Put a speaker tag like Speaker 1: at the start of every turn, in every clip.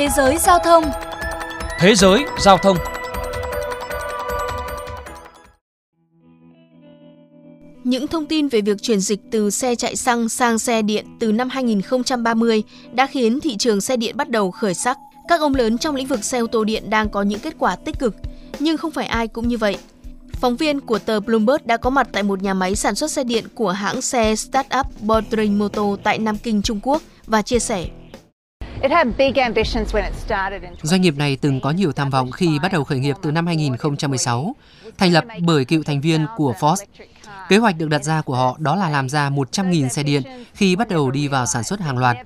Speaker 1: Thế giới giao thông
Speaker 2: Thế giới giao thông
Speaker 1: Những thông tin về việc chuyển dịch từ xe chạy xăng sang xe điện từ năm 2030 đã khiến thị trường xe điện bắt đầu khởi sắc. Các ông lớn trong lĩnh vực xe ô tô điện đang có những kết quả tích cực, nhưng không phải ai cũng như vậy. Phóng viên của tờ Bloomberg đã có mặt tại một nhà máy sản xuất xe điện của hãng xe startup Bodring Motor tại Nam Kinh, Trung Quốc và chia sẻ.
Speaker 3: Doanh nghiệp này từng có nhiều tham vọng khi bắt đầu khởi nghiệp từ năm 2016, thành lập bởi cựu thành viên của Ford. Kế hoạch được đặt ra của họ đó là làm ra 100.000 xe điện khi bắt đầu đi vào sản xuất hàng loạt.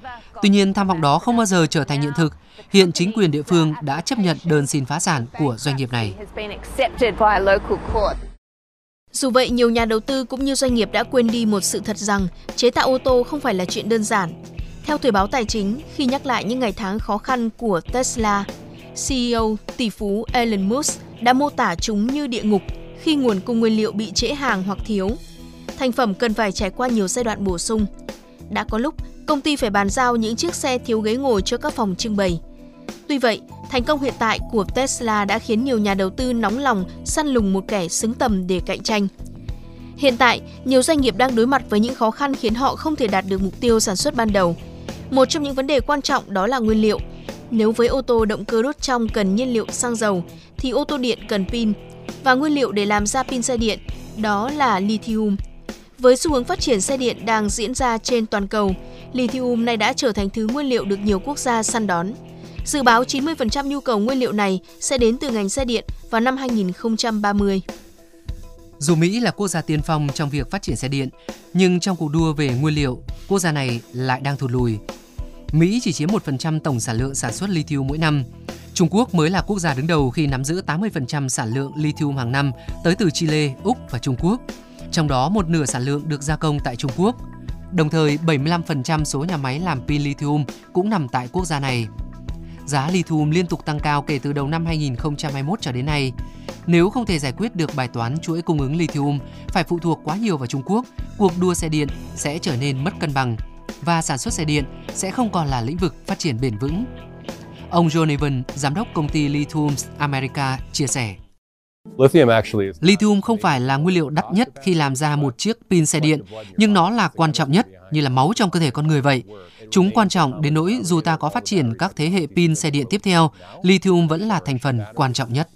Speaker 3: Tuy nhiên, tham vọng đó không bao giờ trở thành hiện thực. Hiện chính quyền địa phương đã chấp nhận đơn xin phá sản của doanh nghiệp này.
Speaker 1: Dù vậy, nhiều nhà đầu tư cũng như doanh nghiệp đã quên đi một sự thật rằng chế tạo ô tô không phải là chuyện đơn giản. Theo Thời báo Tài chính, khi nhắc lại những ngày tháng khó khăn của Tesla, CEO tỷ phú Elon Musk đã mô tả chúng như địa ngục khi nguồn cung nguyên liệu bị trễ hàng hoặc thiếu. Thành phẩm cần phải trải qua nhiều giai đoạn bổ sung. Đã có lúc, công ty phải bàn giao những chiếc xe thiếu ghế ngồi cho các phòng trưng bày. Tuy vậy, thành công hiện tại của Tesla đã khiến nhiều nhà đầu tư nóng lòng săn lùng một kẻ xứng tầm để cạnh tranh. Hiện tại, nhiều doanh nghiệp đang đối mặt với những khó khăn khiến họ không thể đạt được mục tiêu sản xuất ban đầu. Một trong những vấn đề quan trọng đó là nguyên liệu. Nếu với ô tô động cơ đốt trong cần nhiên liệu xăng dầu, thì ô tô điện cần pin, và nguyên liệu để làm ra pin xe điện, đó là lithium. Với xu hướng phát triển xe điện đang diễn ra trên toàn cầu, lithium này đã trở thành thứ nguyên liệu được nhiều quốc gia săn đón. Dự báo 90% nhu cầu nguyên liệu này sẽ đến từ ngành xe điện vào năm 2030.
Speaker 3: Dù Mỹ là quốc gia tiên phong trong việc phát triển xe điện, nhưng trong cuộc đua về nguyên liệu, quốc gia này lại đang thụt lùi. Mỹ chỉ chiếm 1% tổng sản lượng sản xuất lithium mỗi năm. Trung Quốc mới là quốc gia đứng đầu khi nắm giữ 80% sản lượng lithium hàng năm tới từ Chile, Úc và Trung Quốc. Trong đó một nửa sản lượng được gia công tại Trung Quốc. Đồng thời, 75% số nhà máy làm pin lithium cũng nằm tại quốc gia này. Giá lithium liên tục tăng cao kể từ đầu năm 2021 cho đến nay. Nếu không thể giải quyết được bài toán chuỗi cung ứng lithium phải phụ thuộc quá nhiều vào Trung Quốc, cuộc đua xe điện sẽ trở nên mất cân bằng và sản xuất xe điện sẽ không còn là lĩnh vực phát triển bền vững. Ông John Evan, giám đốc công ty Lithium America, chia sẻ. Lithium không phải là nguyên liệu đắt nhất khi làm ra một chiếc pin xe điện, nhưng nó là quan trọng nhất, như là máu trong cơ thể con người vậy. Chúng quan trọng đến nỗi dù ta có phát triển các thế hệ pin xe điện tiếp theo, lithium vẫn là thành phần quan trọng nhất.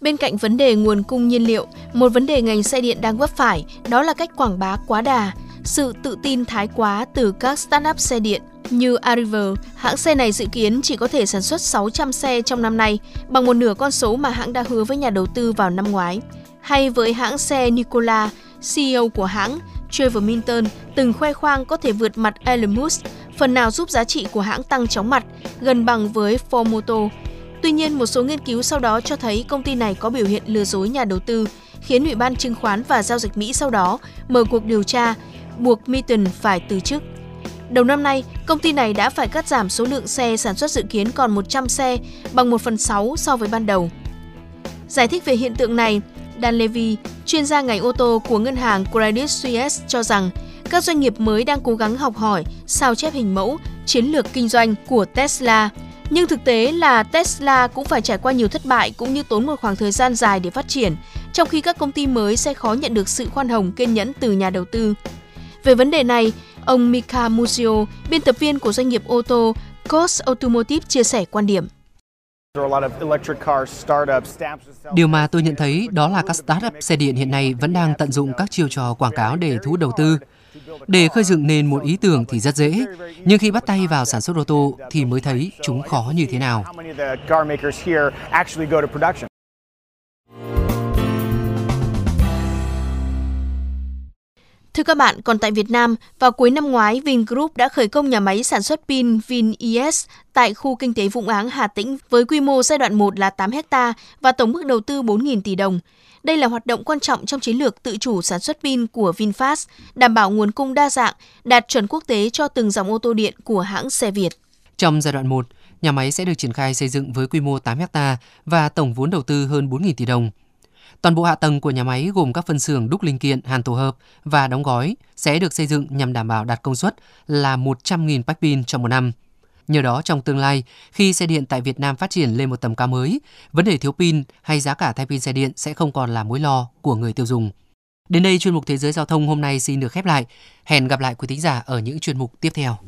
Speaker 1: Bên cạnh vấn đề nguồn cung nhiên liệu, một vấn đề ngành xe điện đang vấp phải đó là cách quảng bá quá đà, sự tự tin thái quá từ các startup xe điện như Arriver, hãng xe này dự kiến chỉ có thể sản xuất 600 xe trong năm nay, bằng một nửa con số mà hãng đã hứa với nhà đầu tư vào năm ngoái. Hay với hãng xe Nikola, CEO của hãng, Trevor Minton từng khoe khoang có thể vượt mặt Elon Musk, phần nào giúp giá trị của hãng tăng chóng mặt, gần bằng với Ford Motor. Tuy nhiên, một số nghiên cứu sau đó cho thấy công ty này có biểu hiện lừa dối nhà đầu tư, khiến Ủy ban Chứng khoán và Giao dịch Mỹ sau đó mở cuộc điều tra, buộc Minton phải từ chức. Đầu năm nay, công ty này đã phải cắt giảm số lượng xe sản xuất dự kiến còn 100 xe, bằng 1 phần 6 so với ban đầu. Giải thích về hiện tượng này, Dan Levy, chuyên gia ngành ô tô của ngân hàng Credit Suisse cho rằng các doanh nghiệp mới đang cố gắng học hỏi, sao chép hình mẫu, chiến lược kinh doanh của Tesla. Nhưng thực tế là Tesla cũng phải trải qua nhiều thất bại cũng như tốn một khoảng thời gian dài để phát triển, trong khi các công ty mới sẽ khó nhận được sự khoan hồng kiên nhẫn từ nhà đầu tư. Về vấn đề này, ông Mika Muzio, biên tập viên của doanh nghiệp ô tô Cost Automotive chia sẻ quan điểm.
Speaker 3: Điều mà tôi nhận thấy đó là các startup xe điện hiện nay vẫn đang tận dụng các chiêu trò quảng cáo để thu hút đầu tư. Để khơi dựng nên một ý tưởng thì rất dễ, nhưng khi bắt tay vào sản xuất ô tô thì mới thấy chúng khó như thế nào.
Speaker 1: Thưa các bạn, còn tại Việt Nam, vào cuối năm ngoái, Vingroup đã khởi công nhà máy sản xuất pin VinES tại khu kinh tế Vũng Áng, Hà Tĩnh với quy mô giai đoạn 1 là 8 ha và tổng mức đầu tư 4.000 tỷ đồng. Đây là hoạt động quan trọng trong chiến lược tự chủ sản xuất pin của VinFast, đảm bảo nguồn cung đa dạng, đạt chuẩn quốc tế cho từng dòng ô tô điện của hãng xe Việt.
Speaker 3: Trong giai đoạn 1, nhà máy sẽ được triển khai xây dựng với quy mô 8 ha và tổng vốn đầu tư hơn 4.000 tỷ đồng. Toàn bộ hạ tầng của nhà máy gồm các phân xưởng đúc linh kiện, hàn tổ hợp và đóng gói sẽ được xây dựng nhằm đảm bảo đạt công suất là 100.000 pack pin trong một năm. Nhờ đó trong tương lai, khi xe điện tại Việt Nam phát triển lên một tầm cao mới, vấn đề thiếu pin hay giá cả thay pin xe điện sẽ không còn là mối lo của người tiêu dùng. Đến đây chuyên mục Thế giới giao thông hôm nay xin được khép lại. Hẹn gặp lại quý thính giả ở những chuyên mục tiếp theo.